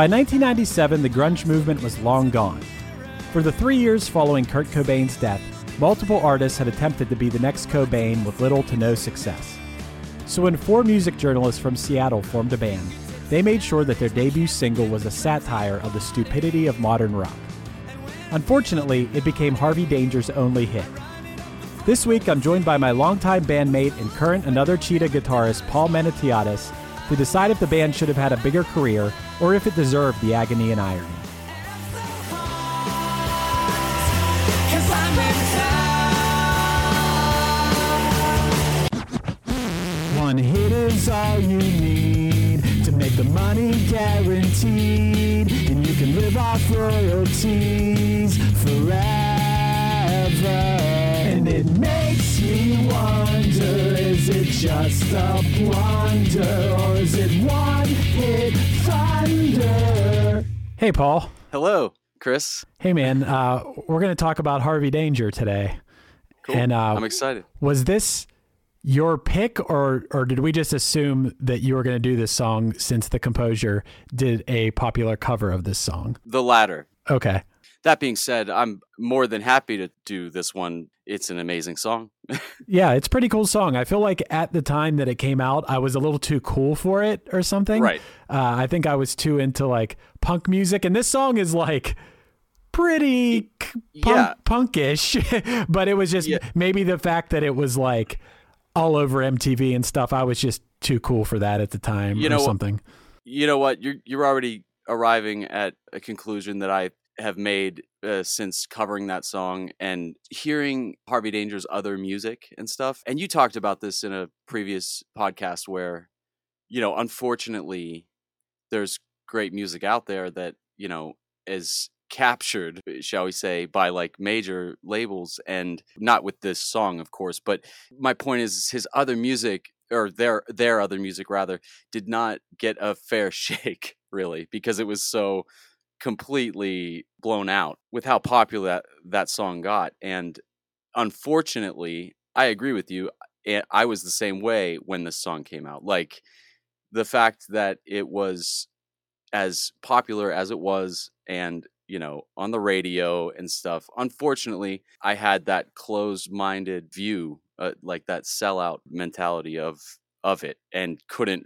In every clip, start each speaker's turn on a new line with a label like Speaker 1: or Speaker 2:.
Speaker 1: By 1997, the grunge movement was long gone. For the three years following Kurt Cobain's death, multiple artists had attempted to be the next Cobain with little to no success. So when four music journalists from Seattle formed a band, they made sure that their debut single was a satire of the stupidity of modern rock. Unfortunately, it became Harvey Danger's only hit. This week, I'm joined by my longtime bandmate and current Another Cheetah guitarist, Paul Menotiades, to decide if the band should have had a bigger career or if it deserved the agony and irony. One hit is all you need to make the money guaranteed, and you can live off royalties forever. And it makes me wonder is it just a blunder, or is it one hit thunder? Hey, Paul.
Speaker 2: Hello, Chris.
Speaker 1: Hey, man. Uh, we're going to talk about Harvey Danger today.
Speaker 2: Cool.
Speaker 1: And uh,
Speaker 2: I'm excited.
Speaker 1: Was this your pick, or or did we just assume that you were going to do this song since the Composure did a popular cover of this song?
Speaker 2: The latter.
Speaker 1: Okay.
Speaker 2: That being said, I'm more than happy to do this one. It's an amazing song.
Speaker 1: Yeah, it's a pretty cool song. I feel like at the time that it came out, I was a little too cool for it or something.
Speaker 2: Right.
Speaker 1: Uh, I think I was too into like punk music, and this song is like pretty punk,
Speaker 2: yeah.
Speaker 1: punkish, but it was just
Speaker 2: Yeah.
Speaker 1: maybe the fact that it was like all over MTV and stuff. I was just too cool for that at the time
Speaker 2: You
Speaker 1: or
Speaker 2: know
Speaker 1: something.
Speaker 2: you know what? You're you're already arriving at a conclusion that I have made uh, since covering that song and hearing Harvey Danger's other music and stuff. And you talked about this in a previous podcast where, you know, unfortunately, there's great music out there that you know is captured shall we say by like major labels and not with this song of course but my point is his other music or their their other music rather did not get a fair shake really because it was so completely blown out with how popular that, that song got and unfortunately i agree with you i was the same way when this song came out like the fact that it was as popular as it was and you know on the radio and stuff unfortunately i had that closed-minded view uh, like that sellout mentality of of it and couldn't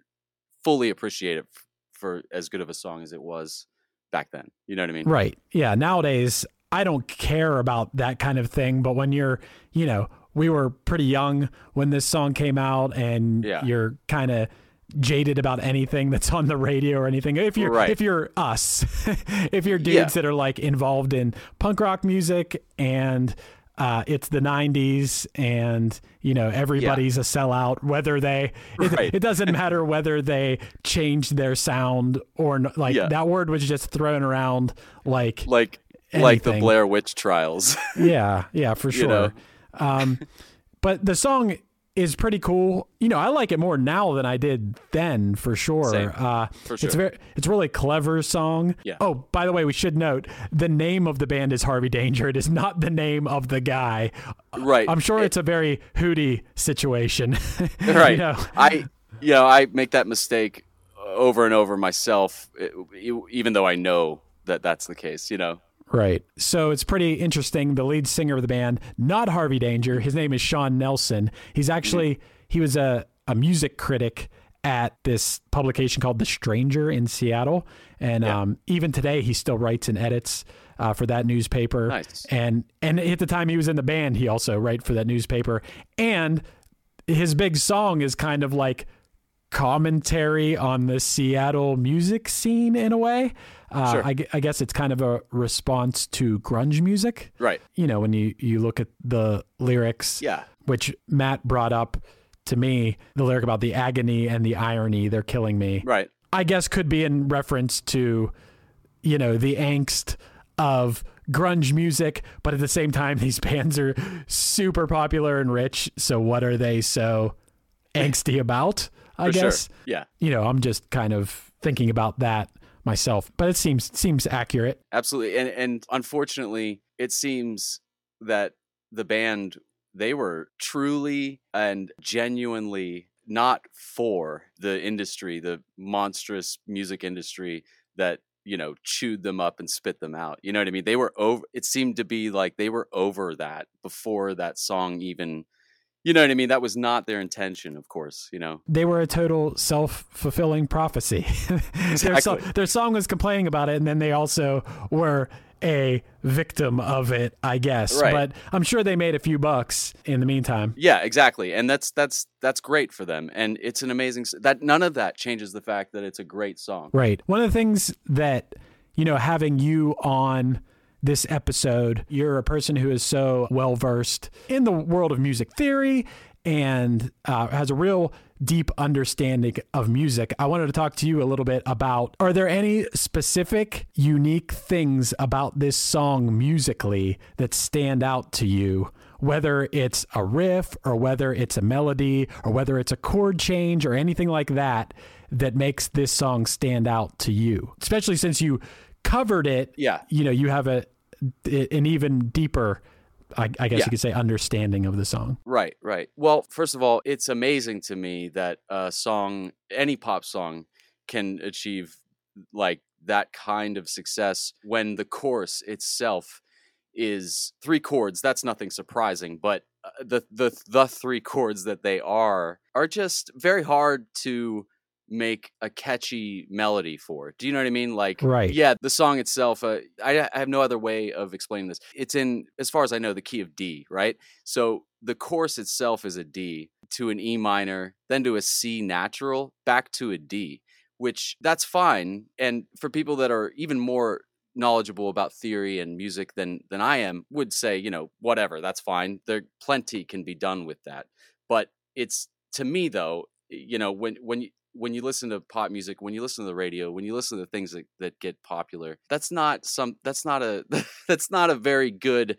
Speaker 2: fully appreciate it for as good of a song as it was back then. You know what I mean?
Speaker 1: Right. Yeah. Nowadays, I don't care about that kind of thing. But when you're, you know, we were pretty young when this song came out, and
Speaker 2: Yeah.
Speaker 1: you're kind of jaded about anything that's on the radio or anything. If you're
Speaker 2: Right.
Speaker 1: if you're us, if you're dudes
Speaker 2: Yeah.
Speaker 1: that are like involved in punk rock music and uh, it's the 90s and you know everybody's a sellout whether they it,
Speaker 2: Right.
Speaker 1: it doesn't matter whether they changed their sound or n- like
Speaker 2: Yeah.
Speaker 1: that word was just thrown around like
Speaker 2: Like like the Blair Witch trials.
Speaker 1: yeah, yeah, for
Speaker 2: You
Speaker 1: sure.
Speaker 2: know?
Speaker 1: Um, but the song is pretty cool. You know, I like it more now than I did then, for sure. Uh,
Speaker 2: For
Speaker 1: It's
Speaker 2: sure.
Speaker 1: very, it's a really clever song.
Speaker 2: Yeah.
Speaker 1: Oh, by the way, we should note the name of the band is Harvey Danger. It is not the name of the guy.
Speaker 2: right.
Speaker 1: I'm sure
Speaker 2: It-
Speaker 1: it's a very Hootie situation.
Speaker 2: right.
Speaker 1: you know?
Speaker 2: I you know, I make that mistake over and over myself even though I know that that's the case, you know.
Speaker 1: Right. So it's pretty interesting. The lead singer of the band, not Harvey Danger, his name is Sean Nelson. He's actually he was a, a music critic at this publication called The Stranger in Seattle, and um, even today he still writes and edits uh, for that newspaper.
Speaker 2: Nice.
Speaker 1: And and at the time he was in the band, he also wrote for that newspaper. And his big song is kind of like commentary on the Seattle music scene in a way. Uh,
Speaker 2: Sure.
Speaker 1: I, I guess it's kind of a response to grunge music.
Speaker 2: Right.
Speaker 1: You know, when you, you look at the lyrics,
Speaker 2: Yeah.
Speaker 1: which Matt brought up to me, the lyric about the agony and the irony, they're killing me.
Speaker 2: Right.
Speaker 1: I guess could be in reference to, you know, the angst of grunge music, but at the same time, these bands are super popular and rich. So what are they so angsty about? I
Speaker 2: For
Speaker 1: guess.
Speaker 2: sure. Yeah.
Speaker 1: You know, I'm just kind of thinking about that myself, but it seems seems accurate.
Speaker 2: Absolutely. And and unfortunately, it seems that the band they were truly and genuinely not for the industry, the monstrous music industry that, you know, chewed them up and spit them out. You know what I mean? They were over it seemed to be like they were over that before that song even you know what I mean? That was not their intention, of course, you know.
Speaker 1: They were a total self fulfilling prophecy. their, so, their song was complaining about it, and then they also were a victim of it, I guess.
Speaker 2: Right.
Speaker 1: But I'm sure they made a few bucks in the meantime.
Speaker 2: Yeah, exactly, and that's that's that's great for them, and it's an amazing that none of that changes the fact that it's a great song.
Speaker 1: Right. One of the things that, you know, having you on this episode, you're a person who is so well versed in the world of music theory and uh, has a real deep understanding of music. I wanted to talk to you a little bit about are there any specific, unique things about this song musically that stand out to you? Whether it's a riff or whether it's a melody or whether it's a chord change or anything like that, that makes this song stand out to you, especially since you covered it.
Speaker 2: Yeah.
Speaker 1: You know, you have a an even deeper, I, I guess
Speaker 2: Yeah.
Speaker 1: you could say, understanding of the song.
Speaker 2: Right, right. Well, first of all, it's amazing to me that a song, any pop song, can achieve like that kind of success when the chorus itself is three chords. That's nothing surprising, but uh, the the the three chords that they are are just very hard to make a catchy melody for. Do you know what I mean? Like,
Speaker 1: Right.
Speaker 2: Yeah, the song itself. Uh, I, I have no other way of explaining this. It's in, as far as I know, the key of D. Right. So the chorus itself is a D to an E minor, then to a C natural, back to a D, which that's fine. And for people that are even more knowledgeable about theory and music than than I am, would say, you know, whatever, that's fine. There plenty can be done with that. But it's to me though, you know, when when you when you listen to pop music, when you listen to the radio, when you listen to the things that, that get popular, that's not some that's not a that's not a very good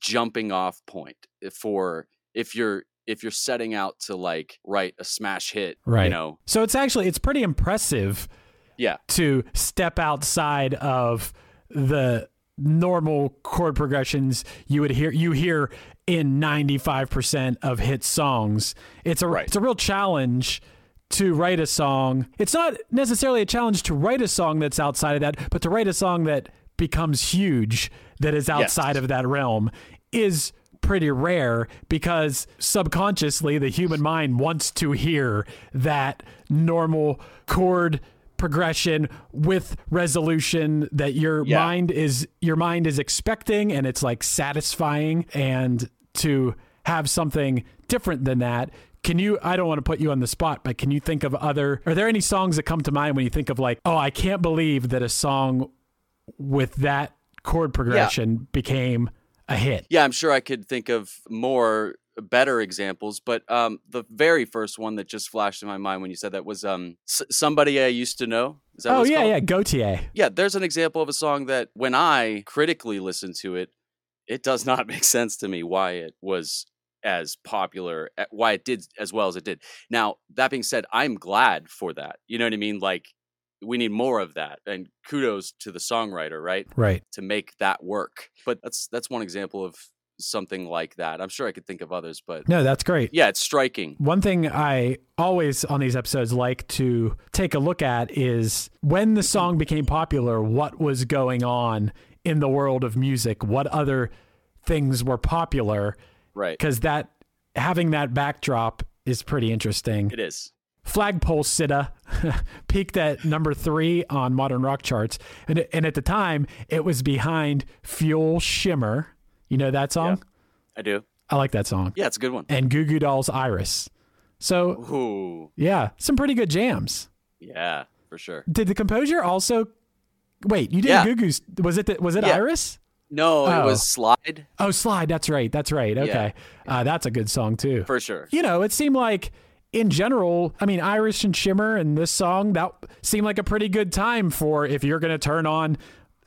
Speaker 2: jumping off point for if you're if you're setting out to like write a smash hit,
Speaker 1: Right.
Speaker 2: you know.
Speaker 1: So it's actually it's pretty impressive
Speaker 2: Yeah.
Speaker 1: to step outside of the normal chord progressions you would hear you hear in 95% of hit songs. It's a
Speaker 2: Right.
Speaker 1: it's a real challenge to write a song. It's not necessarily a challenge to write a song that's outside of that, but to write a song that becomes huge that is outside
Speaker 2: Yes.
Speaker 1: of that realm is pretty rare because subconsciously the human mind wants to hear that normal chord progression with resolution that your
Speaker 2: Yeah.
Speaker 1: mind is your mind is expecting and it's like satisfying and to have something different than that can you i don't want to put you on the spot but can you think of other are there any songs that come to mind when you think of like oh i can't believe that a song with that chord progression became a hit
Speaker 2: Yeah, I'm sure I could think of more better examples, but um, the very first one that just flashed in my mind when you said that was um, S- somebody I used to know. Is that
Speaker 1: oh yeah
Speaker 2: called?
Speaker 1: yeah Gotye
Speaker 2: yeah. There's an example of a song that when I critically listen to it, it does not make sense to me why it was as popular, eh, why it did as well as it did. Now that being said, I'm glad for that. You know what I mean? Like we need more of that, and kudos to the songwriter, right?
Speaker 1: right
Speaker 2: to make that work. But that's that's one example of something like that. I'm sure I could think of others, but
Speaker 1: no that's great
Speaker 2: yeah, it's striking.
Speaker 1: One thing I always on these episodes like to take a look at is when the song became popular, what was going on in the world of music? What other things were popular?
Speaker 2: Right.
Speaker 1: Because that having that backdrop is pretty interesting.
Speaker 2: It is.
Speaker 1: Flagpole Sitta peaked at number three on modern rock charts, and and at the time it was behind Fuel Shimmer. You know that song?
Speaker 2: Yeah, I do.
Speaker 1: I like that song.
Speaker 2: Yeah, it's a good one.
Speaker 1: And Goo Goo Dolls Iris. So
Speaker 2: Ooh.
Speaker 1: yeah, some pretty good jams.
Speaker 2: Yeah, for sure.
Speaker 1: Did the Composure also? Wait, you did
Speaker 2: Yeah.
Speaker 1: Goo Goo's? Was it the, was it
Speaker 2: Yeah.
Speaker 1: Iris?
Speaker 2: No, it
Speaker 1: Oh.
Speaker 2: was Slide
Speaker 1: Oh, Slide. That's right. That's right. Okay, uh, that's a good song too.
Speaker 2: for sure.
Speaker 1: you know, it seemed like in general, I mean, Iris and Shimmer and this song that seemed like a pretty good time for if you're going to turn on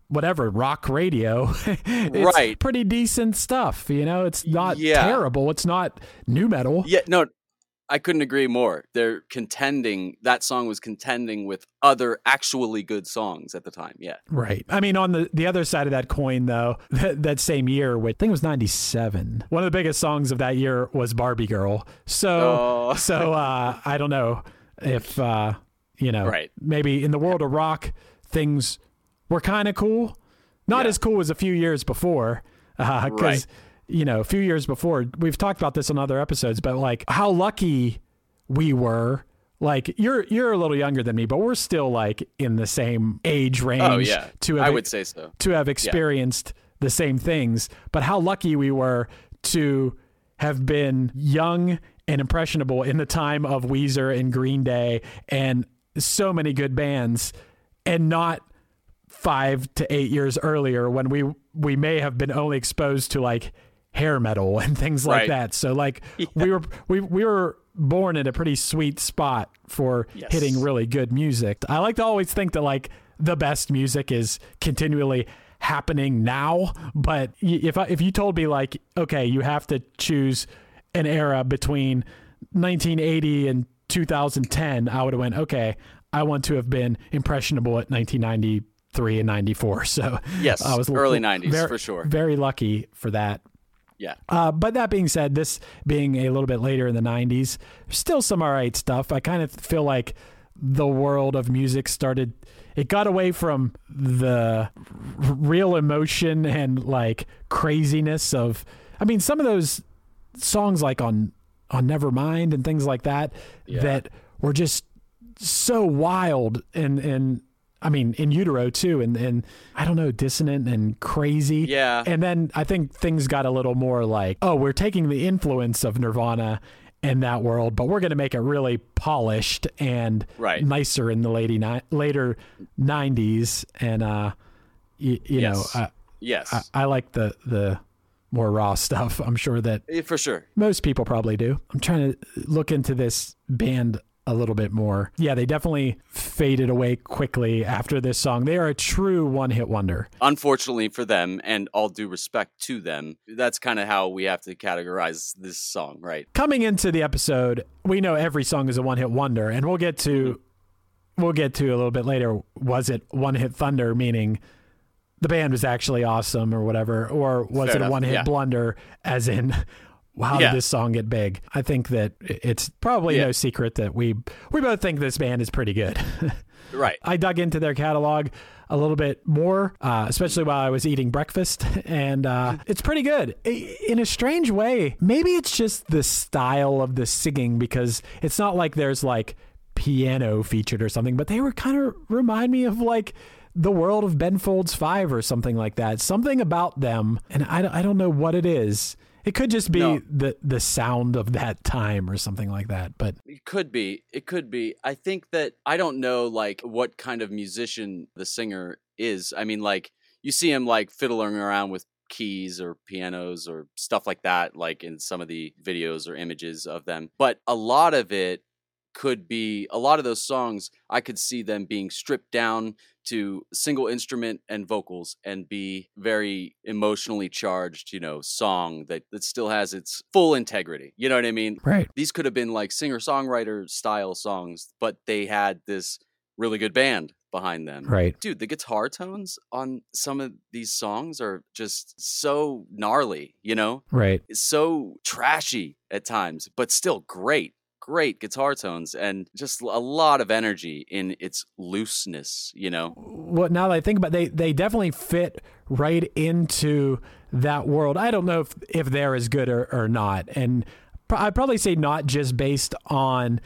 Speaker 1: whatever rock radio. it's
Speaker 2: Right.
Speaker 1: Pretty decent stuff. You know, it's not
Speaker 2: Yeah.
Speaker 1: terrible. It's not nu metal.
Speaker 2: Yeah, no, I couldn't agree more. They're contending. That song was contending with other actually good songs at the time. Yeah.
Speaker 1: Right. I mean, on the, the other side of that coin, though, that, that same year, which I think it was 97, one of the biggest songs of that year was Barbie Girl. So,
Speaker 2: Oh.
Speaker 1: so uh, I don't know if, uh, you know,
Speaker 2: Right.
Speaker 1: maybe in the world of rock, things were kind of cool. Not
Speaker 2: Yeah.
Speaker 1: as cool as a few years before. Because,
Speaker 2: Right.
Speaker 1: You know, a few years before, we've talked about this on other episodes, but like how lucky we were. Like you're you're a little younger than me, but we're still like in the same age oh, range.
Speaker 2: Oh yeah.
Speaker 1: to have
Speaker 2: I would say so.
Speaker 1: to have experienced the same things, but how lucky we were to have been young and impressionable in the time of Weezer and Green Day and so many good bands and not five to eight years earlier when we we may have been only exposed to like hair metal and things like
Speaker 2: Right.
Speaker 1: that. So like we were we we were born in a pretty sweet spot for
Speaker 2: Yes.
Speaker 1: hitting really good music. I like to always think that like the best music is continually happening now, but if I, if you told me like okay, you have to choose an era between 1980 and 2010, I would have went okay. I want to have been impressionable at 1993 and 94. So
Speaker 2: Yes,
Speaker 1: I was
Speaker 2: early 90s,
Speaker 1: very-
Speaker 2: for sure.
Speaker 1: Very lucky for that.
Speaker 2: Yeah.
Speaker 1: Uh, but that being said, this being a little bit later in the 90s, still some all right stuff. I kind of feel like the world of music started, it got away from the r- real emotion and like craziness of, I mean, some of those songs like on, on Nevermind and things like that, that were just so wild and, and, I mean, in utero too, and and I don't know, dissonant and crazy.
Speaker 2: Yeah.
Speaker 1: And then I think things got a little more like, oh, we're taking the influence of Nirvana in that world, but we're going to make it really polished and
Speaker 2: Right.
Speaker 1: nicer in the late ni- later '90s. And uh, y- you
Speaker 2: Yes.
Speaker 1: know, uh,
Speaker 2: Yes.
Speaker 1: I, I like the the more raw stuff. I'm sure that
Speaker 2: for sure.
Speaker 1: most people probably do. I'm trying to look into this band a little bit more. Yeah, they definitely faded away quickly after this song. They are a true one hit wonder.
Speaker 2: Unfortunately for them, and all due respect to them, that's kind of how we have to categorize this song, right?
Speaker 1: Coming into the episode, we know every song is a one hit wonder, and we'll get to we'll get to a little bit later. Was it one hit thunder, meaning the band was actually awesome or whatever, or was
Speaker 2: Fair
Speaker 1: it a one hit
Speaker 2: yeah.
Speaker 1: blunder, as in how
Speaker 2: Yeah.
Speaker 1: did this song get big? I think that it's probably
Speaker 2: Yeah.
Speaker 1: no secret that we we both think this band is pretty good.
Speaker 2: Right.
Speaker 1: I dug into their catalog a little bit more, uh, especially while I was eating breakfast, and uh, it's pretty good. In a strange way, maybe it's just the style of the singing because it's not like there's like piano featured or something, but they were kind of remind me of like the world of Ben Folds 5 or something like that. Something about them, and I, I don't know what it is. It could just be
Speaker 2: No.
Speaker 1: the the sound of that time or something like that. But
Speaker 2: It could be. It could be. I think that I don't know like what kind of musician the singer is. I mean, like you see him like fiddling around with keys or pianos or stuff like that, like in some of the videos or images of them. But a lot of it could be a lot of those songs I could see them being stripped down to single instrument and vocals and be very emotionally charged, you know, song that, that still has its full integrity. You know what I mean?
Speaker 1: right,
Speaker 2: these could have been like singer songwriter style songs, but they had this really good band behind them.
Speaker 1: right,
Speaker 2: Dude, the guitar tones on some of these songs are just so gnarly, you know?
Speaker 1: right.
Speaker 2: It's so trashy at times, but still great. Great guitar tones and just a lot of energy in its looseness, you know?
Speaker 1: What now that I think about, it, they they definitely fit right into that world. I don't know if if they're as good or, or not, and pr- I'd probably say not just based on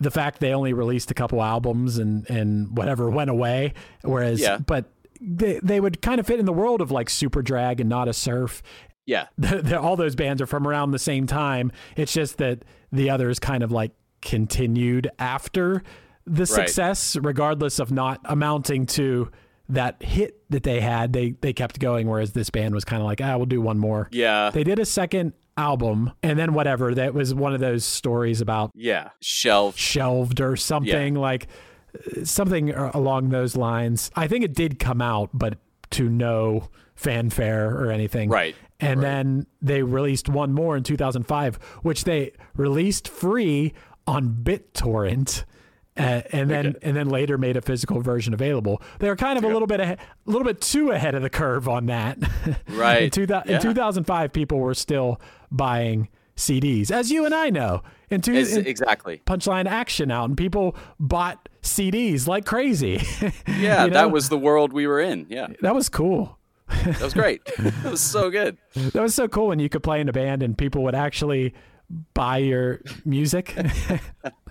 Speaker 1: the fact they only released a couple albums and and whatever went away. Whereas,
Speaker 2: Yeah.
Speaker 1: but they they would kind of fit in the world of like Superdrag and Nada Surf.
Speaker 2: Yeah.
Speaker 1: the, the, all those bands are from around the same time. It's just that the others kind of like continued after the success, regardless of not amounting to that hit that they had. They they kept going, whereas this band was kind of like, ah, we'll do one more.
Speaker 2: Yeah.
Speaker 1: They did a second album, and then whatever. That was one of those stories about
Speaker 2: yeah. Shelf.
Speaker 1: shelved or something like uh, something along those lines. I think it did come out, but to no fanfare or anything.
Speaker 2: Right.
Speaker 1: And
Speaker 2: right.
Speaker 1: then they released one more in 2005, which they released free on BitTorrent. Uh, and then and then later made a physical version available. They were kind of a little bit ahe- a little bit too ahead of the curve on that.
Speaker 2: Right.
Speaker 1: in, two,
Speaker 2: Yeah.
Speaker 1: in 2005, people were still buying CDs, as you and I know. In two, in-
Speaker 2: exactly.
Speaker 1: Punchline Action out, and people bought CDs like crazy.
Speaker 2: Yeah,
Speaker 1: You know?
Speaker 2: that was the world we were in. Yeah.
Speaker 1: that was cool.
Speaker 2: That was great. that was so good.
Speaker 1: That was so cool when you could play in a band and people would actually buy your music.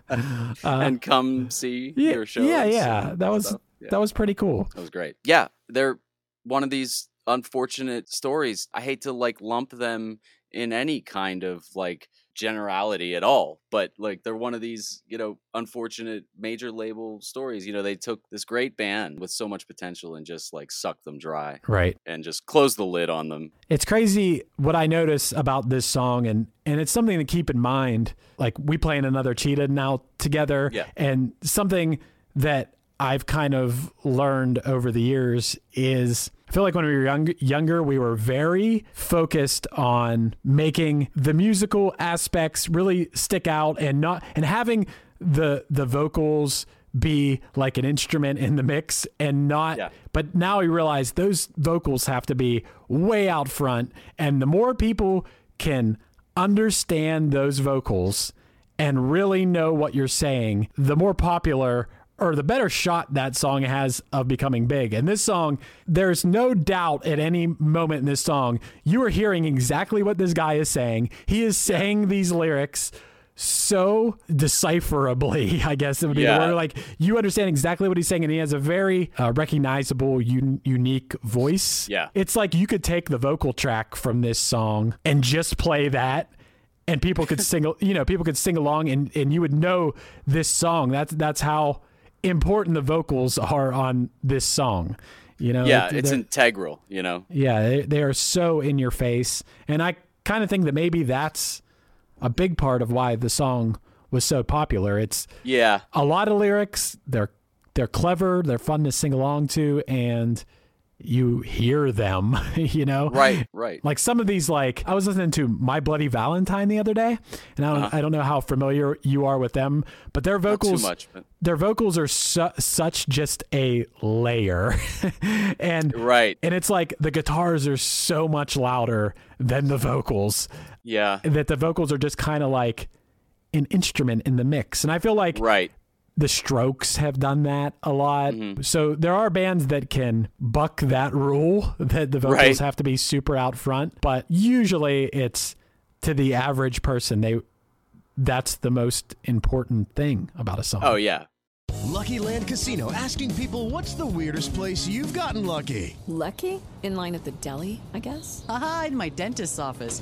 Speaker 2: Um, and come see
Speaker 1: yeah,
Speaker 2: your shows.
Speaker 1: yeah, yeah. That was
Speaker 2: stuff. Yeah,
Speaker 1: that was pretty cool.
Speaker 2: that was great. Yeah, they're one of these unfortunate stories. I hate to like lump them in any kind of like generality at all, but like they're one of these, you know, unfortunate major label stories. You know, they took this great band with so much potential and just like sucked them dry
Speaker 1: Right.
Speaker 2: and just closed the lid on them.
Speaker 1: It's crazy what I notice about this song and and it's something to keep in mind. Like we play in another cheetah now together
Speaker 2: Yeah.
Speaker 1: and something that I've kind of learned over the years is I feel like when we were young, younger, we were very focused on making the musical aspects really stick out and not and having the the vocals be like an instrument in the mix and not
Speaker 2: Yeah.
Speaker 1: but now we realize those vocals have to be way out front and the more people can understand those vocals and really know what you're saying the more popular or the better shot that song has of becoming big. And this song, there's no doubt at any moment in this song, you are hearing exactly what this guy is saying. He is saying these lyrics so decipherably, I guess it would be
Speaker 2: Yeah.
Speaker 1: the word. Like you understand exactly what he's saying, and he has a very uh, recognizable, un- unique voice.
Speaker 2: Yeah.
Speaker 1: it's like you could take the vocal track from this song and just play that, and people could sing. You know, people could sing along, and and you would know this song. That's that's how important the vocals are on this song. You know,
Speaker 2: Yeah, it's integral, you know.
Speaker 1: yeah, they, they are so in your face. And I kind of think that maybe that's a big part of why the song was so popular. It's
Speaker 2: Yeah.
Speaker 1: a lot of lyrics, they're they're clever, they're fun to sing along to and you hear them, you know.
Speaker 2: Right, right.
Speaker 1: Like some of these like I was listening to My Bloody Valentine the other day, and I don't I don't know how familiar you are with them, but their
Speaker 2: Uh-huh.
Speaker 1: Vocals
Speaker 2: much, but
Speaker 1: their vocals are su- such just a layer. and
Speaker 2: right.
Speaker 1: and it's like the guitars are so much louder than the vocals
Speaker 2: Yeah.
Speaker 1: that the vocals are just kind of like an instrument in the mix. And I feel like
Speaker 2: Right.
Speaker 1: The Strokes have done that a lot.
Speaker 2: Mm-hmm.
Speaker 1: So there are bands that can buck that rule that the vocals
Speaker 2: Right.
Speaker 1: have to be super out front, but usually it's to the average person they that's the most important thing about a song.
Speaker 2: Oh yeah.
Speaker 3: Lucky Land Casino asking people what's the weirdest place you've gotten lucky?
Speaker 4: Lucky? In line at the deli, I guess?
Speaker 5: Aha, in my dentist's office.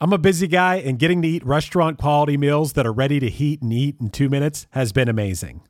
Speaker 1: I'm a busy guy, and getting to eat restaurant quality meals that are ready to heat and eat in two minutes has been amazing.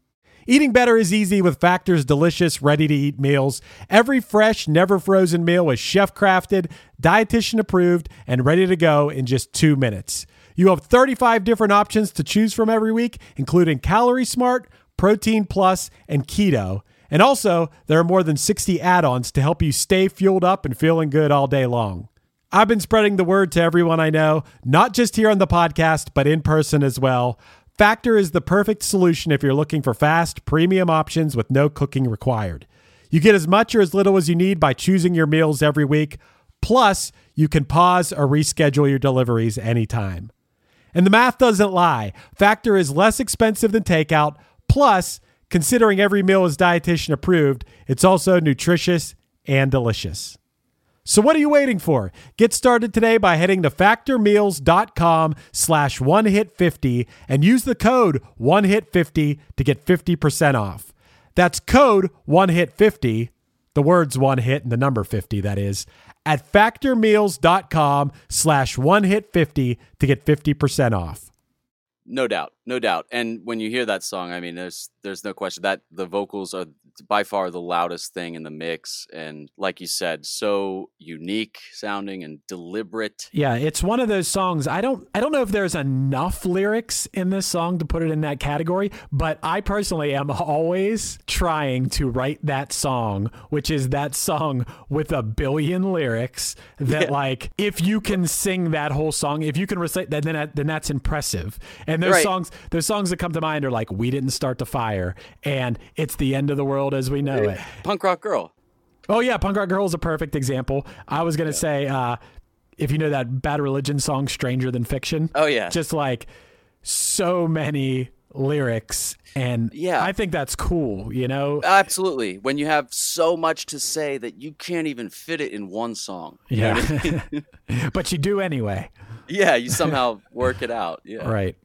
Speaker 1: Eating better is easy with Factor's delicious, ready to eat meals. Every fresh, never frozen meal is chef crafted, dietitian approved, and ready to go in just two minutes. You have 35 different options to choose from every week, including Calorie Smart, Protein Plus, and Keto. And also, there are more than 60 add ons to help you stay fueled up and feeling good all day long. I've been spreading the word to everyone I know, not just here on the podcast, but in person as well. Factor is the perfect solution if you're looking for fast, premium options with no cooking required. You get as much or as little as you need by choosing your meals every week. Plus, you can pause or reschedule your deliveries anytime. And the math doesn't lie. Factor is less expensive than takeout. Plus, considering every meal is dietitian approved, it's also nutritious and delicious. So what are you waiting for? Get started today by heading to factormeals.com slash one hit 50 and use the code one hit 50 to get 50% off. That's code one hit 50, the words one hit and the number 50 that is, at factormeals.com slash one hit 50 to get 50% off.
Speaker 2: No doubt, no doubt. And when you hear that song, I mean, there's there's no question that the vocals are by far the loudest thing in the mix, and like you said, so unique sounding and deliberate.
Speaker 1: Yeah, it's one of those songs. I don't I don't know if there's enough lyrics in this song to put it in that category, but I personally am always trying to write that song, which is that song with a billion lyrics that
Speaker 2: Yeah.
Speaker 1: like if you can sing that whole song, if you can recite that then that, then that's impressive. And those
Speaker 2: Right.
Speaker 1: songs those songs that come to mind are like we didn't start the fire and it's the end of the world as we know it.
Speaker 2: Punk rock girl.
Speaker 1: Oh yeah, Punk Rock Girl is a perfect example. I was gonna say, uh, if you know that Bad Religion song, "Stranger Than Fiction."
Speaker 2: Oh, yeah.
Speaker 1: just like so many lyrics, and
Speaker 2: Yeah.
Speaker 1: I think that's cool. You know,
Speaker 2: Absolutely. When you have so much to say that you can't even fit it in one song. Know I mean?
Speaker 1: yeah, but you do anyway,
Speaker 2: yeah, you somehow work it out. Yeah.
Speaker 1: right?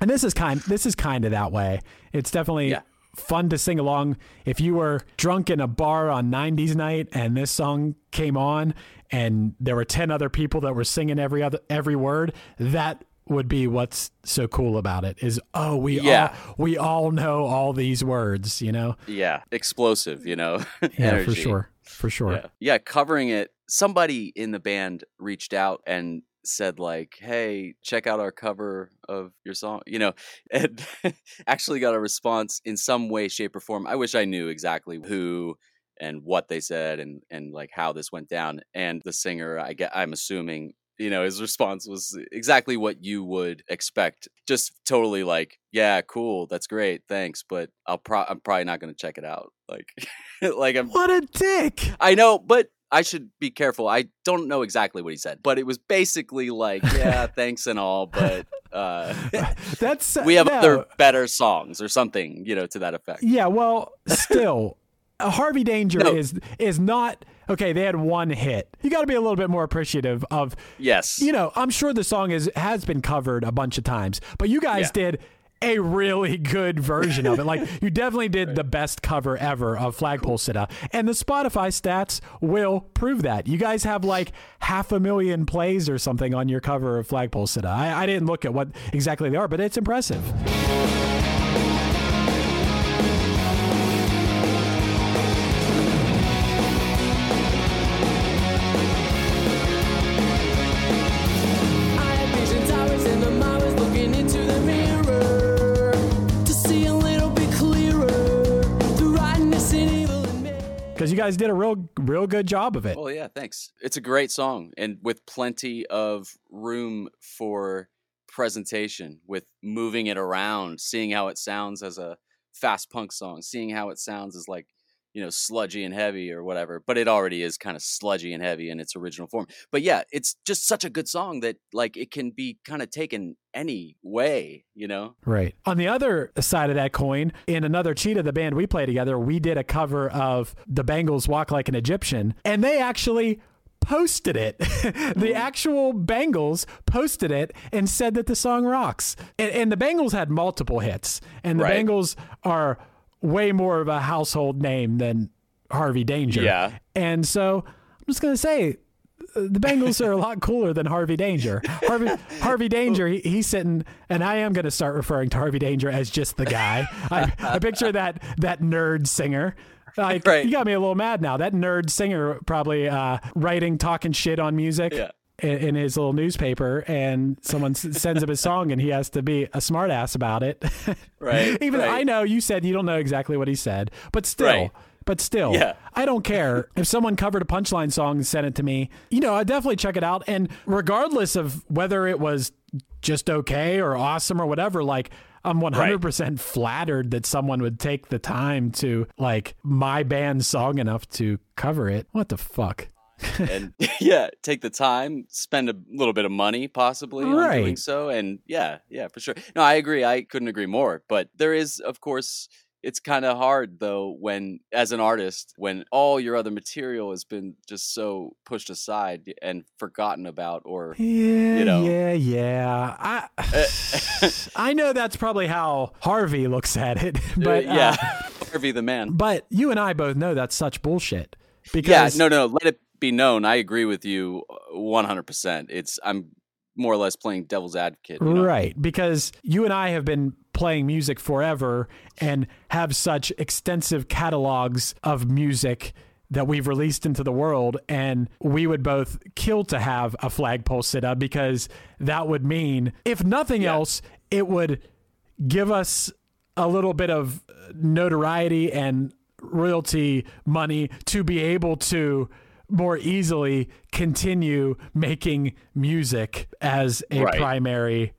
Speaker 1: And this is kind. This is kind of that way. It's definitely.
Speaker 2: Yeah.
Speaker 1: Fun to sing along. If you were drunk in a bar on 90s night and this song came on and there were 10 other people that were singing every other every word, that would be what's so cool about it is oh we
Speaker 2: Yeah.
Speaker 1: all we all know all these words, you know?
Speaker 2: Yeah. Explosive, you know?
Speaker 1: Yeah, for sure. For sure.
Speaker 2: Yeah. yeah, covering it. Somebody in the band reached out and said like, "Hey, check out our cover of your song," you know, and actually got a response in some way, shape, or form. I wish I knew exactly who and what they said and and like how this went down. And the singer, I get, I'm assuming. You know, his response was exactly what you would expect. Just totally like, yeah, cool, that's great, thanks, but I'll pro- I'm probably not going to check it out. Like, like I'm
Speaker 1: What a dick.
Speaker 2: I know, but I should be careful. I don't know exactly what he said, but it was basically like, yeah, thanks and all, but uh,
Speaker 1: That's
Speaker 2: we have
Speaker 1: no.
Speaker 2: other better songs or something, you know, to that effect.
Speaker 1: Yeah, well, still, Harvey Danger
Speaker 2: No.
Speaker 1: is is not okay. They had one hit. You got to be a little bit more appreciative of.
Speaker 2: Yes.
Speaker 1: You know, I'm sure the song is has been covered a bunch of times, but you guys
Speaker 2: Yeah.
Speaker 1: did a really good version of it. Like you definitely did the best cover ever of Flagpole Sitta, and the Spotify stats will prove that. You guys have like half a million plays or something on your cover of Flagpole Sitta. I, I didn't look at what exactly they are, but it's impressive. You guys did a real, real good job of it.
Speaker 2: Well, yeah, thanks. It's a great song and with plenty of room for presentation, with moving it around, seeing how it sounds as a fast punk song, seeing how it sounds is like you know sludgy and heavy or whatever but it already is kind of sludgy and heavy in its original form but yeah it's just such a good song that like it can be kind of taken any way you know
Speaker 1: Right. On the other side of that coin, in another Cheetah, the band we play together, we did a cover of the Bangles Walk Like an Egyptian, and they actually posted it. the mm. actual Bangles posted it and said that the song rocks. And, and the Bangles had multiple hits, and the
Speaker 2: Right.
Speaker 1: Bangles are way more of a household name than Harvey Danger.
Speaker 2: Yeah.
Speaker 1: And so I'm just going to say, uh, the Bangles are a lot cooler than Harvey Danger. Harvey Harvey Danger, he, he's sitting, and I am going to start referring to Harvey Danger as just the guy. I, I picture that that nerd singer. Like,
Speaker 2: Right.
Speaker 1: You got me a little mad now. That nerd singer probably uh, writing, talking shit on music.
Speaker 2: Yeah.
Speaker 1: In, in his little newspaper, and someone sends him a song, and he has to be a smartass about it.
Speaker 2: Right,
Speaker 1: Even
Speaker 2: right.
Speaker 1: I know you said you don't know exactly what he said, but still,
Speaker 2: Right.
Speaker 1: but still,
Speaker 2: Yeah.
Speaker 1: I don't care if someone covered a punchline song and sent it to me. You know, I definitely check it out. And regardless of whether it was just okay or awesome or whatever, like I'm 100% flattered that someone would take the time to like my band's song enough to cover it. What the fuck?
Speaker 2: And yeah take the time spend a little bit of money possibly on
Speaker 1: Right.
Speaker 2: doing so and yeah yeah for sure no i agree i couldn't agree more but there is of course it's kind of hard though when as an artist when all your other material has been just so pushed aside and forgotten about or
Speaker 1: Yeah,
Speaker 2: know.
Speaker 1: yeah, yeah. I I know that's probably how Harvey looks at it, but uh,
Speaker 2: yeah harvey the man
Speaker 1: but you and I both know that's such bullshit.
Speaker 2: because yeah
Speaker 1: Because
Speaker 2: no no let it be known i agree with you uh, 100% it's i'm more or less playing devil's advocate you know?
Speaker 1: Right, because you and I have been playing music forever and have such extensive catalogs of music that we've released into the world and we would both kill to have a Flagpole Sitta because that would mean if nothing else it would give us a little bit of notoriety and royalty money to be able to more easily continue making music as a
Speaker 2: Right.
Speaker 1: primary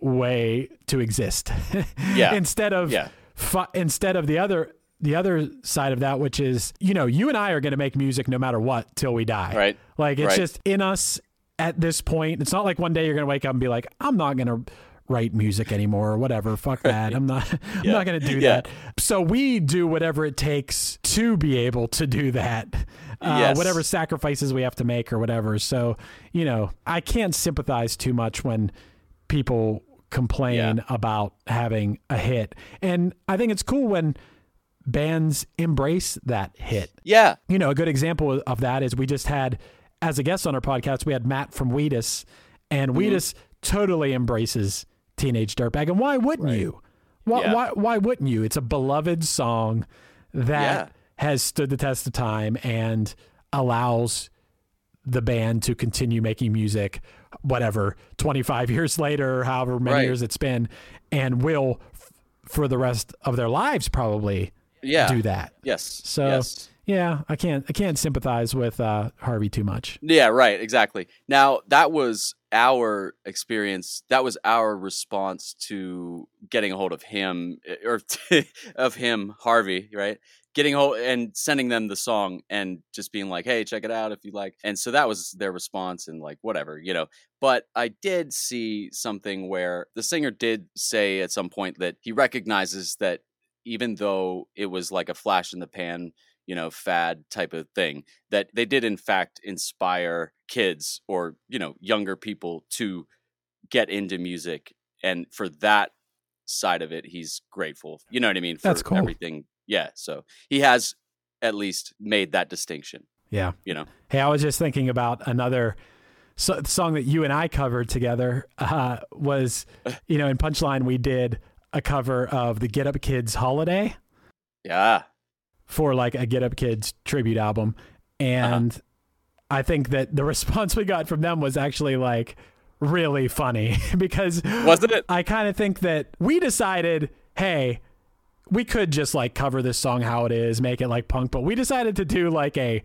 Speaker 1: way to exist.
Speaker 2: Yeah.
Speaker 1: instead of
Speaker 2: Yeah.
Speaker 1: fu- instead of the other the other side of that which is you know you and I are going to make music no matter what till we die.
Speaker 2: Right.
Speaker 1: Like it's
Speaker 2: Right.
Speaker 1: just in us at this point. It's not like one day you're going to wake up and be like I'm not going to write music anymore or whatever. Fuck that. I'm not I'm
Speaker 2: Yeah.
Speaker 1: not going to do
Speaker 2: Yeah.
Speaker 1: that. So we do whatever it takes to be able to do that. Uh,
Speaker 2: Yes.
Speaker 1: whatever sacrifices we have to make or whatever. So, you know, I can't sympathize too much when people complain
Speaker 2: Yeah.
Speaker 1: about having a hit. And I think it's cool when bands embrace that hit.
Speaker 2: yeah
Speaker 1: You know, a good example of that is we just had, as a guest on our podcast, we had Matt from Wheatus, and
Speaker 2: Mm-hmm.
Speaker 1: Wheatus totally embraces Teenage Dirtbag. And why wouldn't you? Why,
Speaker 2: Yeah.
Speaker 1: why, why wouldn't you? It's a beloved song that
Speaker 2: Yeah.
Speaker 1: has stood the test of time and allows the band to continue making music, whatever, 25 years later, however many
Speaker 2: Right.
Speaker 1: years it's been, and will f- for the rest of their lives probably
Speaker 2: yeah
Speaker 1: do that.
Speaker 2: yes
Speaker 1: So
Speaker 2: yes.
Speaker 1: yeah, I can't I can't sympathize with uh, Harvey too much.
Speaker 2: Yeah, right, exactly. Now, that was our experience. That was our response to getting a hold of him eh, or of him, Harvey, right? Getting hold and sending them the song and just being like, "Hey, check it out if you like." And so that was their response and like whatever, you know. But I did see something where the singer did say at some point that he recognizes that even though it was like a flash in the pan, you know, fad type of thing, that they did in fact inspire kids or you know younger people to get into music and for that side of it he's grateful you know what i mean for
Speaker 1: That's cool.
Speaker 2: everything yeah so he has at least made that distinction
Speaker 1: Yeah.
Speaker 2: you know
Speaker 1: Hey, I was just thinking about another so, song that you and I covered together. Uh, was you know in Punchline we did a cover of the Get Up Kids Holiday
Speaker 2: yeah
Speaker 1: for like a Get Up Kids tribute album, uh-huh. and I think that the response we got from them was actually like really funny because
Speaker 2: wasn't it?
Speaker 1: I kind of think that we decided, hey, we could just like cover this song how it is, make it like punk, but we decided to do like a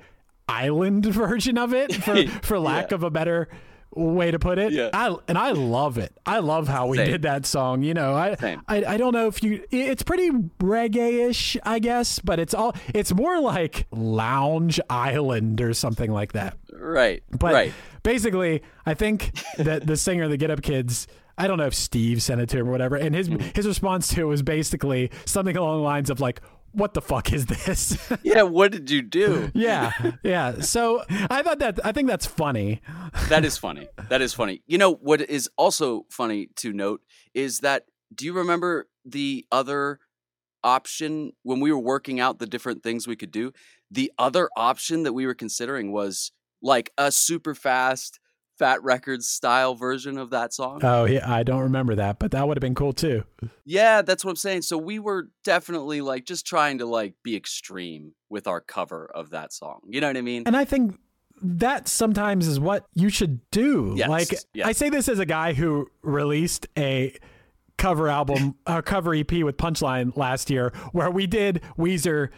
Speaker 1: island version of it for for lack
Speaker 2: Yeah.
Speaker 1: of a better way to put it.
Speaker 2: Yeah.
Speaker 1: I, and I love it. I love how we
Speaker 2: Same.
Speaker 1: did that song. You know, I,
Speaker 2: Same.
Speaker 1: I I don't know if you. It's pretty reggae-ish, I guess, but it's all. It's more like Lounge Island or something like that.
Speaker 2: Right.
Speaker 1: But
Speaker 2: right.
Speaker 1: basically, I think that the singer of the Get Up Kids, I don't know if Steve sent it to him or whatever, and his
Speaker 2: Mm-hmm.
Speaker 1: his response to it was basically something along the lines of like, "What the fuck is this?"
Speaker 2: Yeah. What did you do?
Speaker 1: yeah, yeah. So I thought that I think that's funny.
Speaker 2: that is funny. That is funny. You know what is also funny to note is that do you remember the other option when we were working out the different things we could do? The other option that we were considering was like a super fast Fat Wreck Chords style version of that song.
Speaker 1: Oh yeah, I don't remember that, but that would have been cool too.
Speaker 2: yeah, that's what I'm saying. So we were definitely like just trying to like be extreme with our cover of that song. You know what I mean?
Speaker 1: And I think that sometimes is what you should do.
Speaker 2: Yes,
Speaker 1: Like
Speaker 2: yes.
Speaker 1: I say this as a guy who released a cover album, a cover EP with Punchline last year, where we did Weezer.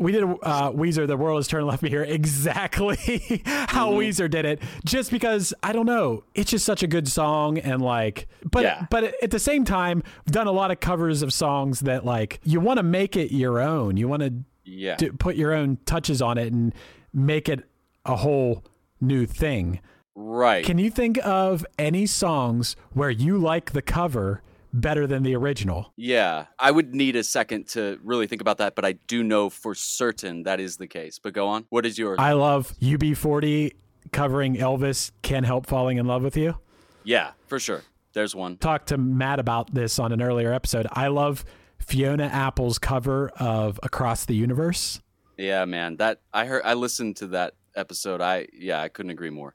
Speaker 1: We did uh, Weezer. The world has turned left me here exactly how
Speaker 2: Mm-hmm.
Speaker 1: Weezer did it. Just because I don't know, it's just such a good song, and like, but
Speaker 2: Yeah.
Speaker 1: but at the same time, done a lot of covers of songs that like you want to make it your own. You want to
Speaker 2: yeah.
Speaker 1: to put your own touches on it and make it a whole new thing.
Speaker 2: right.
Speaker 1: Can you think of any songs where you like the cover better than the original?
Speaker 2: Yeah, I would need a second to really think about that, but I do know for certain that is the case. But go on. What is yours?
Speaker 1: I love UB40 covering Elvis Can't Help Falling in Love with You.
Speaker 2: yeah, for sure. There's one.
Speaker 1: Talked to Matt about this on an earlier episode. I love Fiona Apple's cover of Across the Universe.
Speaker 2: Yeah, man. That I heard. I listened to that episode. I yeah, I couldn't agree more.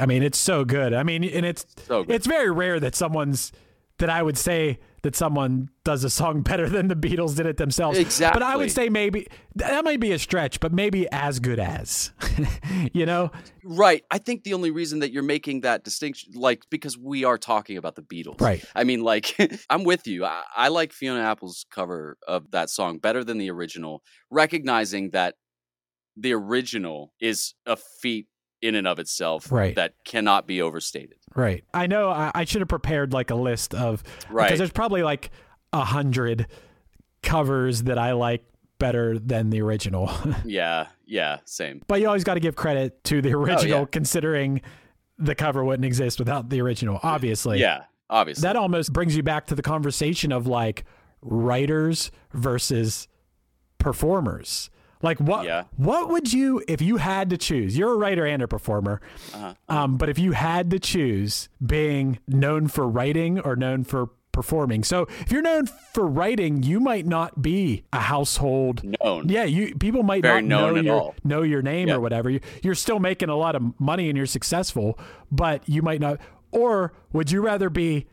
Speaker 1: I mean, it's so good. I mean, and it's
Speaker 2: So
Speaker 1: it's very rare that someone's that I would say that someone does a song better than the Beatles did it themselves. Exactly. But I would say maybe that might be a stretch, but maybe as good as. you know?
Speaker 2: Right. I think the only reason that you're making that distinction, like, because we are talking about the Beatles.
Speaker 1: Right.
Speaker 2: I mean, like, I'm with you. I, I like Fiona Apple's cover of that song better than the original, recognizing that the original is a feat in and of itself
Speaker 1: Right.
Speaker 2: that cannot be overstated.
Speaker 1: Right. I know I, I should have prepared like a list of
Speaker 2: Right.
Speaker 1: because there's probably like a hundred covers that I like better than the original.
Speaker 2: Yeah. Yeah. Same.
Speaker 1: but you always got to give credit to the oh, original
Speaker 2: Oh, yeah.
Speaker 1: considering the cover wouldn't exist without the original, obviously.
Speaker 2: Yeah. Obviously.
Speaker 1: that almost brings you back to the conversation of like writers versus performers. Like what
Speaker 2: Yeah.
Speaker 1: what would you if you had to choose? You're a writer and a performer.
Speaker 2: Uh-huh.
Speaker 1: Um, but if you had to choose being known for writing or known for performing. So if you're known for writing, you might not be a household
Speaker 2: Known.
Speaker 1: Yeah, you people might
Speaker 2: Very
Speaker 1: not know your
Speaker 2: all.
Speaker 1: know your name
Speaker 2: Yeah.
Speaker 1: or whatever. You, you're still making a lot of money and you're successful, but you might not. Or would you rather be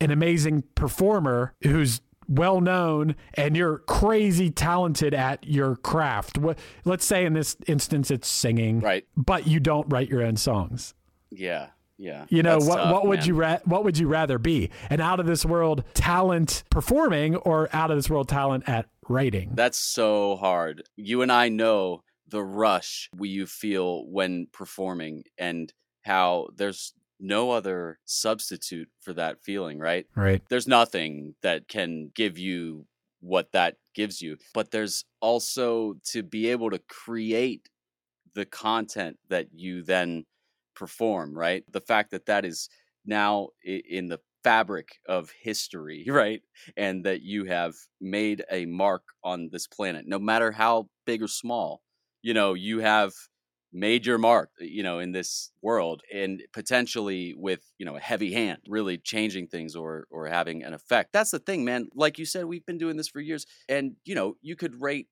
Speaker 1: an amazing performer who's well known and you're crazy talented at your craft? What, let's say in this instance it's singing,
Speaker 2: Right.
Speaker 1: But you don't write your own songs.
Speaker 2: Yeah. Yeah.
Speaker 1: You know
Speaker 2: That's
Speaker 1: what?
Speaker 2: tough,
Speaker 1: what would
Speaker 2: man.
Speaker 1: you ra- what would you rather be? An out of this world talent performing or out of this world talent at writing?
Speaker 2: That's so hard. You and I know the rush we you feel when performing and how there's no other substitute for that feeling, right?
Speaker 1: right.
Speaker 2: There's nothing that can give you what that gives you. But there's also to be able to create the content that you then perform, right? The fact that that is now in the fabric of history, right? And that you have made a mark on this planet, no matter how big or small, you know, you have made your mark, you know, in this world and potentially with, you know, a heavy hand really changing things or or having an effect. That's the thing, man. Like you said, we've been doing this for years and, you know, you could rate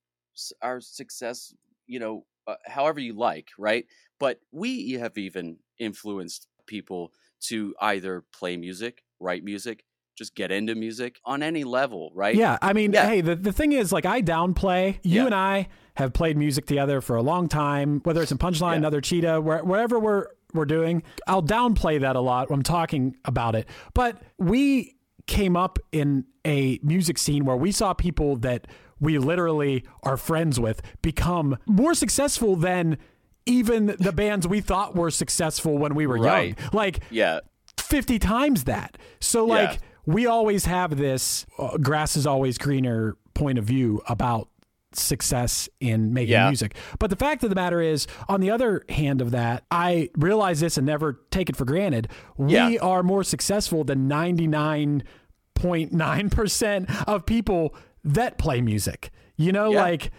Speaker 2: our success, you know, uh, however you like, right? But we have even influenced people to either play music, write music, just get into music on any level, right?
Speaker 1: Yeah, I mean,
Speaker 2: Yeah.
Speaker 1: hey, the, the thing is, like, I downplay. You
Speaker 2: Yeah.
Speaker 1: and I have played music together for a long time, whether it's in Punchline,
Speaker 2: Yeah.
Speaker 1: another Cheetah, where, wherever we're we're doing. I'll downplay that a lot when I'm talking about it. But we came up in a music scene where we saw people that we literally are friends with become more successful than even the bands we thought were successful when we were
Speaker 2: Right.
Speaker 1: young. Like
Speaker 2: Yeah.
Speaker 1: 50 times that. So like
Speaker 2: Yeah.
Speaker 1: We always have this uh, grass is always greener point of view about success in making
Speaker 2: Yeah.
Speaker 1: music. But the fact of the matter is, on the other hand of that, I realize this and never take it for granted. We
Speaker 2: Yeah.
Speaker 1: are more successful than 99.9% of people that play music. You know,
Speaker 2: Yeah.
Speaker 1: like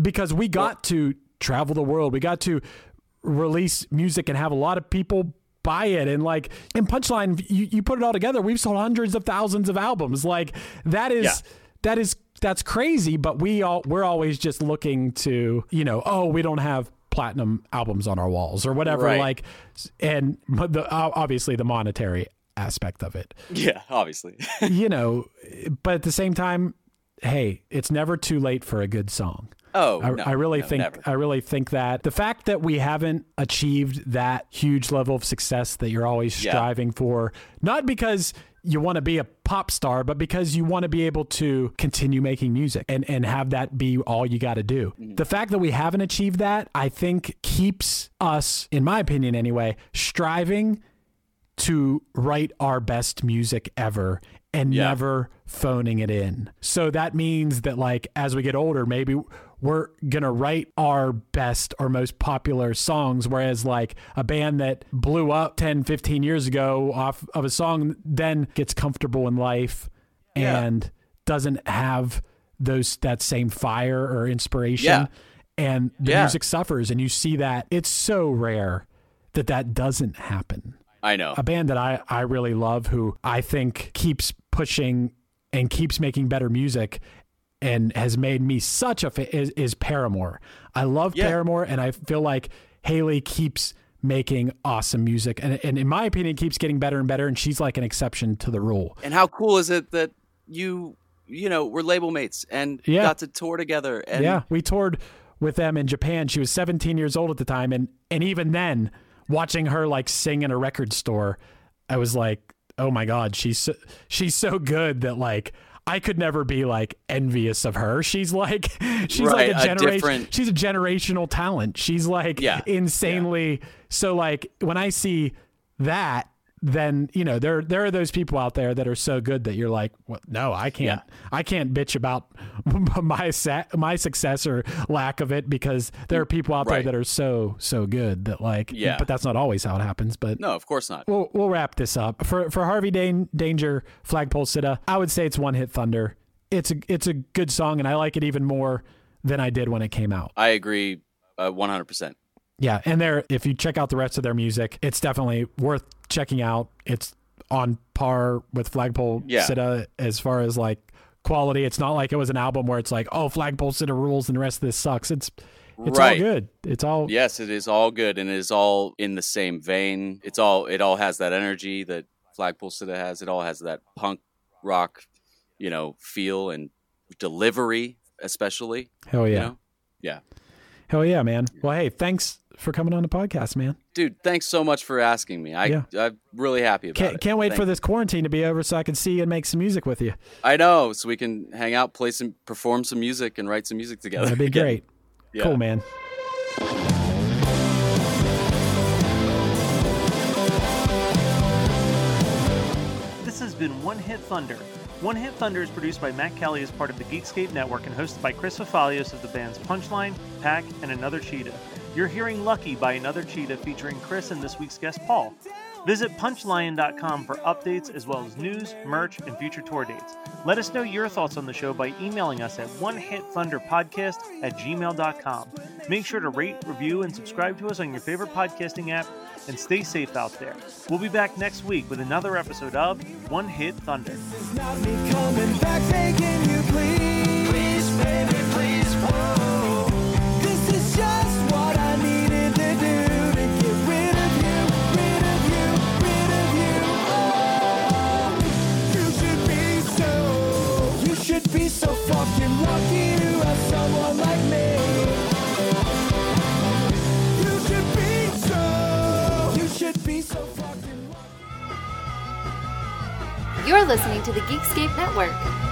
Speaker 1: because we got to travel the world. We got to release music and have a lot of people buy it and like in punchline you, you put it all together we've sold hundreds of thousands of albums like that is
Speaker 2: Yeah.
Speaker 1: that is that's crazy but we all we're always just looking to you know oh we don't have platinum albums on our walls or whatever
Speaker 2: Right.
Speaker 1: like and but the obviously the monetary aspect of it
Speaker 2: Yeah, obviously.
Speaker 1: you know but at the same time hey it's never too late for a good song
Speaker 2: Oh,
Speaker 1: I,
Speaker 2: no,
Speaker 1: I really
Speaker 2: no,
Speaker 1: think
Speaker 2: never.
Speaker 1: I really think that the fact that we haven't achieved that huge level of success that you're always
Speaker 2: Yeah.
Speaker 1: striving for, not because you want to be a pop star, but because you want to be able to continue making music and, and have that be all you got to do.
Speaker 2: Mm-hmm.
Speaker 1: The fact that we haven't achieved that, I think keeps us, in my opinion anyway, striving to write our best music ever and
Speaker 2: Yeah.
Speaker 1: never phoning it in. So that means that like as we get older, maybe we're going to write our best or most popular songs whereas like a band that blew up 10, 15 years ago off of a song then gets comfortable in life
Speaker 2: Yeah.
Speaker 1: and doesn't have those that same fire or inspiration
Speaker 2: Yeah.
Speaker 1: and the
Speaker 2: Yeah.
Speaker 1: music suffers and you see that it's so rare that that doesn't happen
Speaker 2: I know.
Speaker 1: a band that I, I really love who I think keeps pushing and keeps making better music and has made me such a fa- is, is Paramore. I love
Speaker 2: Yeah.
Speaker 1: Paramore and I feel like Haley keeps making awesome music and, and in my opinion keeps getting better and better and she's like an exception to the rule.
Speaker 2: And how cool is it that you, you know, were label mates and
Speaker 1: Yeah.
Speaker 2: got to tour together? And
Speaker 1: yeah, we toured with them in Japan. She was 17 years old at the time, and and even then, watching her like sing in a record store, I was like, oh my god, she's so, she's so good that like. I could never be like envious of her. She's like she's
Speaker 2: Right,
Speaker 1: like a
Speaker 2: a
Speaker 1: generation
Speaker 2: different-
Speaker 1: she's a generational talent. She's like
Speaker 2: Yeah,
Speaker 1: insanely so like when I see that then you know there there are those people out there that are so good that you're like well, no I can't I can't bitch about my sa- my success or lack of it because there are people out
Speaker 2: Right.
Speaker 1: there that are so so good that like
Speaker 2: Yeah.
Speaker 1: but that's not always how it happens but
Speaker 2: No, of course not.
Speaker 1: we'll we'll wrap this up for for Harvey Dan- Danger Flagpole Sitta I would say it's one hit thunder it's a it's a good song and I like it even more than I did when it came out
Speaker 2: I agree uh, 100%.
Speaker 1: Yeah, and there if you check out the rest of their music, it's definitely worth checking out. It's on par with Flagpole
Speaker 2: Yeah.
Speaker 1: Sitta as far as like quality. It's not like it was an album where it's like, oh, Flagpole Sitta rules and the rest of this sucks. It's it's all
Speaker 2: Right.
Speaker 1: good. It's all
Speaker 2: Yes, it is all good and it is all in the same vein. It's all it all has that energy that Flagpole Sitta has. It all has that punk rock, you know, feel and delivery, especially.
Speaker 1: hell
Speaker 2: You
Speaker 1: yeah.
Speaker 2: know? Yeah.
Speaker 1: Hell yeah, man. Well, hey, thanks for coming on the podcast, man.
Speaker 2: Dude, thanks so much for asking me. I
Speaker 1: Yeah.
Speaker 2: I'm really happy about
Speaker 1: Can't,
Speaker 2: it.
Speaker 1: can't wait
Speaker 2: Thank
Speaker 1: for
Speaker 2: you.
Speaker 1: this quarantine to be over so I can see you and make some music with you.
Speaker 2: I know, so we can hang out, play some perform some music and write some music together.
Speaker 1: That'd be
Speaker 2: again.
Speaker 1: great.
Speaker 2: Yeah.
Speaker 1: Cool, man.
Speaker 6: This has been One Hit Thunder. One Hit Thunder is produced by Matt Kelly as part of the Geekscape Network and hosted by Chris Fafalios of the bands Punchline, Pack, and Another Cheetah. You're hearing Lucky by Another Cheetah featuring Chris and this week's guest Paul. Visit punchlion.com for updates as well as news, merch, and future tour dates. Let us know your thoughts on the show by emailing us at onehitthunderpodcast at gmail.com. Make sure to rate, review, and subscribe to us on your favorite podcasting app, and stay safe out there. We'll be back next week with another episode of One Hit Thunder.
Speaker 7: Please, baby, please, so fucking lucky to have someone like me. You should be so, you should be so fucking lucky.
Speaker 8: You're listening to the Geekscape Network.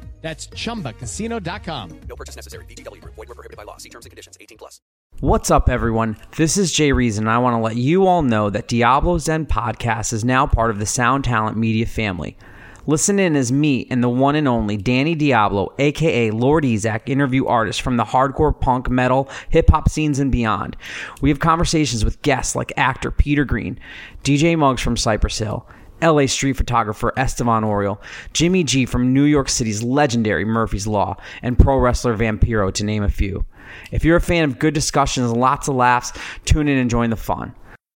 Speaker 8: That's chumbacasino.com.
Speaker 9: No purchase necessary. VGW Group. Void were prohibited by law. See terms and conditions. 18 plus.
Speaker 10: What's up, everyone? This is Jay Reason, I want to let you all know that Diablo Zen Podcast is now part of the Sound Talent Media family. Listen in as me and the one and only Danny Diablo, aka Lord Ezec, interview artists from the hardcore punk, metal, hip hop scenes and beyond. We have conversations with guests like actor Peter Green, DJ Muggs from Cypress Hill, LA street photographer Estevan Oriol, Jimmy G from New York City's legendary Murphy's Law, and pro wrestler Vampiro, to name a few. If you're a fan of good discussions and lots of laughs, tune in and join the fun.